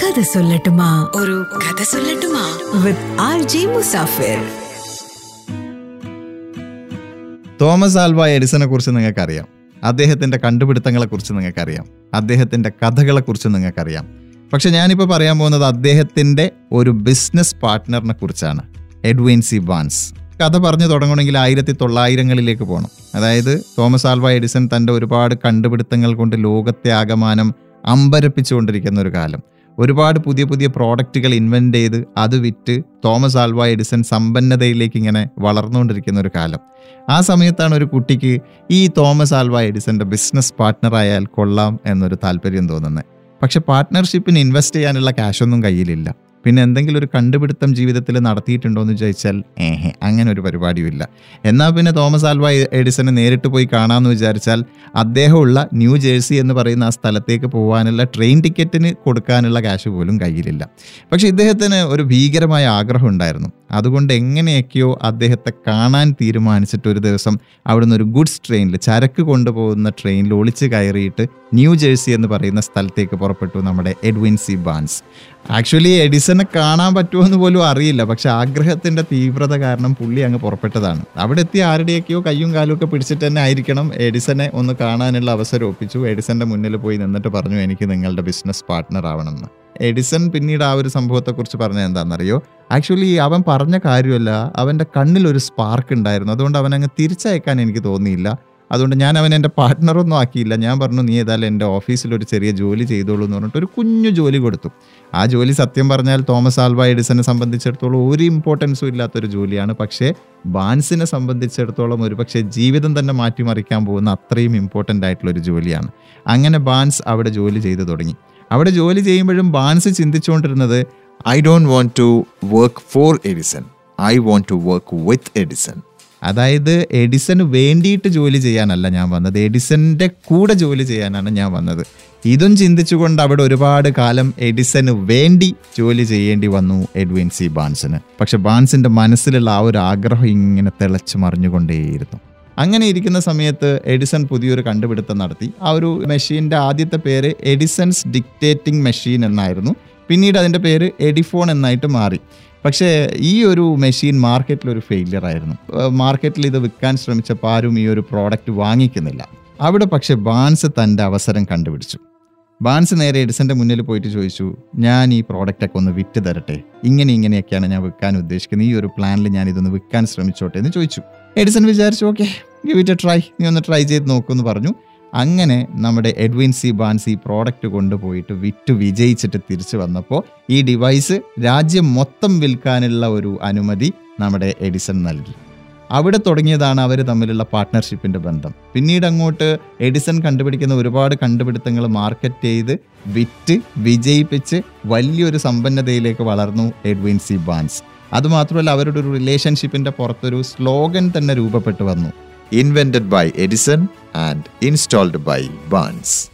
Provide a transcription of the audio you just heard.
കഥ സൊല്ലട്ടുമാ. ഒരു കഥ സൊല്ലട്ടുമാ. With R J Musafir. Thomas Alva എഡിസനെ കുറിച്ച് നിങ്ങൾക്കറിയാം. അദ്ദേഹത്തിന്റെ കണ്ടുപിടുത്തങ്ങളെ കുറിച്ച് നിങ്ങൾക്കറിയാം. അദ്ദേഹത്തിന്റെ കഥകളെ കുറിച്ച് നിങ്ങൾക്കറിയാം. പക്ഷെ ഞാനിപ്പോൾ പറയാൻ പോകുന്നത് അദ്ദേഹത്തിന്റെ ഒരു ബിസിനസ് പാർട്ട്ണറിനെ കുറിച്ചാണ്. എഡ്വിൻ സി ബാൻസ് കഥ പറഞ്ഞു തുടങ്ങണമെങ്കിൽ ആയിരത്തി തൊള്ളായിരങ്ങളിലേക്ക് പോകണം അതായത് തോമസ് ആൽവ എഡിസൺ തന്റെ ഒരുപാട് കണ്ടുപിടുത്തങ്ങൾ കൊണ്ട് ലോകത്തെ ആകമാനം അമ്പരപ്പിച്ചുകൊണ്ടിരിക്കുന്ന ഒരു കാലം. ഒരുപാട് പുതിയ പുതിയ പ്രോഡക്റ്റുകൾ ഇൻവെന്റ് ചെയ്ത് അത് വിറ്റ് തോമസ് ആൽവ എഡിസൺ സമ്പന്നതയിലേക്ക് ഇങ്ങനെ വളർന്നുകൊണ്ടിരിക്കുന്ന ഒരു കാലം. ആ സമയത്താണ് ഒരു കുട്ടിക്ക് ഈ തോമസ് ആൽവ എഡിസന്റെ ബിസിനസ് പാർട്ട്ണറായാൽ കൊള്ളാം എന്നൊരു താല്പര്യം തോന്നുന്നത്. പക്ഷെ പാർട്ട്ണർഷിപ്പിന് ഇൻവെസ്റ്റ് ചെയ്യാനുള്ള ക്യാഷൊന്നും കയ്യിലില്ല. പിന്നെ എന്തെങ്കിലും ഒരു കണ്ടുപിടുത്തം ജീവിതത്തിൽ നടത്തിയിട്ടുണ്ടോ എന്ന് ചോദിച്ചാൽ ഏഹെ അങ്ങനെ ഒരു പരിപാടിയുമില്ല. എന്നാൽ പിന്നെ തോമസ് ആൽവ എഡിസനെ നേരിട്ട് പോയി കാണാമെന്ന് വിചാരിച്ചാൽ അദ്ദേഹമുള്ള ന്യൂ ജേഴ്സി എന്ന് പറയുന്ന ആ സ്ഥലത്തേക്ക് പോകാനുള്ള ട്രെയിൻ ടിക്കറ്റിന് കൊടുക്കാനുള്ള കാശ് പോലും കയ്യിലില്ല. പക്ഷേ ഇദ്ദേഹത്തിന് ഒരു ഭീകരമായ ആഗ്രഹം ഉണ്ടായിരുന്നു. അതുകൊണ്ട് എങ്ങനെയൊക്കെയോ അദ്ദേഹത്തെ കാണാൻ തീരുമാനിച്ചിട്ട് ഒരു ദിവസം അവിടുന്ന് ഒരു ഗുഡ്സ് ട്രെയിനിൽ ചരക്ക് കൊണ്ടുപോകുന്ന ട്രെയിനിൽ ഒളിച്ച് കയറിയിട്ട് ന്യൂ ജേഴ്സി എന്ന് പറയുന്ന സ്ഥലത്തേക്ക് പുറപ്പെട്ടു നമ്മുടെ എഡ്വിൻ സി ബാൻസ്. ആക്ച്വലി എഡിസനെ കാണാൻ പറ്റുമോ എന്ന് പോലും അറിയില്ല. പക്ഷെ ആഗ്രഹത്തിന്റെ തീവ്രത കാരണം പുള്ളി അങ്ങ് പുറപ്പെട്ടതാണ്. അവിടെ എത്തി ആരുടെയൊക്കെയോ കയ്യും കാലും ഒക്കെ പിടിച്ചിട്ട് തന്നെ ആയിരിക്കണം. എഡിസനെ ഒന്ന് കാണാനുള്ള അവസരം ഒപ്പിച്ചു. എഡിസന്റെ മുന്നിൽ പോയി നിന്നിട്ട് പറഞ്ഞു എനിക്ക് നിങ്ങളുടെ ബിസിനസ് പാർട്ട്ണർ ആവണമെന്ന്. എഡിസൺ പിന്നീട് ആ ഒരു സംഭവത്തെക്കുറിച്ച് പറഞ്ഞത് എന്താണെന്നറിയോ? ആക്ച്വലി അവൻ പറഞ്ഞ കാര്യമല്ല. അവന്റെ കണ്ണിലൊരു സ്പാർക്ക് ഉണ്ടായിരുന്നു. അതുകൊണ്ട് അവൻ അങ്ങ് തിരിച്ചയക്കാൻ എനിക്ക് തോന്നിയില്ല. അതുകൊണ്ട് ഞാൻ അവൻ എന്റെ പാർട്ട്ണറൊന്നും ആക്കിയില്ല. ഞാൻ പറഞ്ഞു നീ ഏതായാലും എന്റെ ഓഫീസിൽ ഒരു ചെറിയ ജോലി ചെയ്തോളൂ എന്ന് പറഞ്ഞിട്ട് ഒരു കുഞ്ഞു ജോലി കൊടുത്തു. ആ ജോലി സത്യം പറഞ്ഞാൽ തോമസ് ആൽവ എഡിസനെ സംബന്ധിച്ചിടത്തോളം ഒരു ഇമ്പോർട്ടൻസും ഇല്ലാത്തൊരു ജോലിയാണ്. പക്ഷേ ബാൻസിനെ സംബന്ധിച്ചിടത്തോളം ഒരു പക്ഷേ ജീവിതം തന്നെ മാറ്റിമറിക്കാൻ പോകുന്ന അത്രയും ഇമ്പോർട്ടന്റ് ആയിട്ടുള്ള ഒരു ജോലിയാണ്. അങ്ങനെ ബാൻസ് അവിടെ ജോലി ചെയ്തു തുടങ്ങി. അവിടെ ജോലി ചെയ്യുമ്പോഴും Barnes ചിന്തിച്ചുകൊണ്ടിരുന്നത് I don't want to work for Edison I want to work with Edison അതായത് എഡിസന് വേണ്ടിയിട്ട് ജോലി ചെയ്യാനല്ല ഞാൻ വന്നത്. എഡിസന്റെ കൂടെ ജോലി ചെയ്യാനാണ് ഞാൻ വന്നത്. ഇതും ചിന്തിച്ചുകൊണ്ട് അവിടെ ഒരുപാട് കാലം എഡിസന് വേണ്ടി ജോലി ചെയ്യേണ്ടി വന്നു എഡ്വിൻ സി ബാൻസിന്. പക്ഷെ ബാൻസിന്റെ മനസ്സിലുള്ള ആ ഒരു ആഗ്രഹം ഇങ്ങനെ തിളച്ചു മറിഞ്ഞുകൊണ്ടേയിരുന്നു. അങ്ങനെ ഇരിക്കുന്ന സമയത്ത് എഡിസൺ പുതിയൊരു കണ്ടുപിടുത്തം നടത്തി. ആ ഒരു മെഷീന്റെ ആദ്യത്തെ പേര് എഡിസൺസ് ഡിക്റ്റേറ്റിംഗ് മെഷീൻ എന്നായിരുന്നു. പിന്നീട് അതിന്റെ പേര് എഡിഫോൺ എന്നായിട്ട് മാറി. പക്ഷേ ഈ ഒരു മെഷീൻ മാർക്കറ്റിൽ ഒരു ഫെയിലിയർ ആയിരുന്നു. മാർക്കറ്റിൽ ഇത് വിൽക്കാൻ ശ്രമിച്ചപ്പോൾ ആരും ഈ ഒരു പ്രോഡക്റ്റ് വാങ്ങിക്കുന്നില്ല. അവിടെ പക്ഷെ ബാൻസ് തന്റെ അവസരം കണ്ടുപിടിച്ചു. ബാൻസ് നേരെ എഡിസന്റെ മുന്നിൽ പോയിട്ട് ചോദിച്ചു ഞാൻ ഈ പ്രോഡക്റ്റൊക്കെ ഒന്ന് വിറ്റ് തരട്ടെ? ഇങ്ങനെ ഇങ്ങനെയൊക്കെയാണ് ഞാൻ വിൽക്കാൻ ഉദ്ദേശിക്കുന്നത്. ഈ ഒരു പ്ലാനിൽ ഞാൻ ഇതൊന്ന് വിൽക്കാൻ ശ്രമിച്ചോട്ടെ? എന്ന് ചോദിച്ചു. എഡിസൺ വിചാരിച്ചു okay give it a try നീ ഒന്ന് ട്രൈ ചെയ്ത് നോക്കുമെന്ന് പറഞ്ഞു. അങ്ങനെ നമ്മുടെ എഡ്വിൻ സി ബാൻസ് പ്രോഡക്റ്റ് കൊണ്ടുപോയിട്ട് വിറ്റ് വിജയിച്ചിട്ട് തിരിച്ചു വന്നപ്പോൾ ഈ ഡിവൈസ് രാജ്യം മൊത്തം വിൽക്കാനുള്ള ഒരു അനുമതി നമ്മുടെ എഡിസൺ നൽകി. അവിടെ തുടങ്ങിയതാണ് അവർ തമ്മിലുള്ള പാർട്ട്ണർഷിപ്പിന്റെ ബന്ധം. പിന്നീട് അങ്ങോട്ട് എഡിസൺ കണ്ടുപിടിക്കുന്ന ഒരുപാട് കണ്ടുപിടുത്തങ്ങൾ മാർക്കറ്റ് ചെയ്ത് വിറ്റ് വിജയിപ്പിച്ച് വലിയൊരു സമ്പന്നതയിലേക്ക് വളർന്നു എഡ്വിൻ സി ബാൻസ്. അതുമാത്രമല്ല അവരുടെ ഒരു റിലേഷൻഷിപ്പിന്റെ പുറത്തൊരു സ്ലോഗൻ തന്നെ രൂപപ്പെട്ടു വന്നു. invented by Edison and installed by Barnes.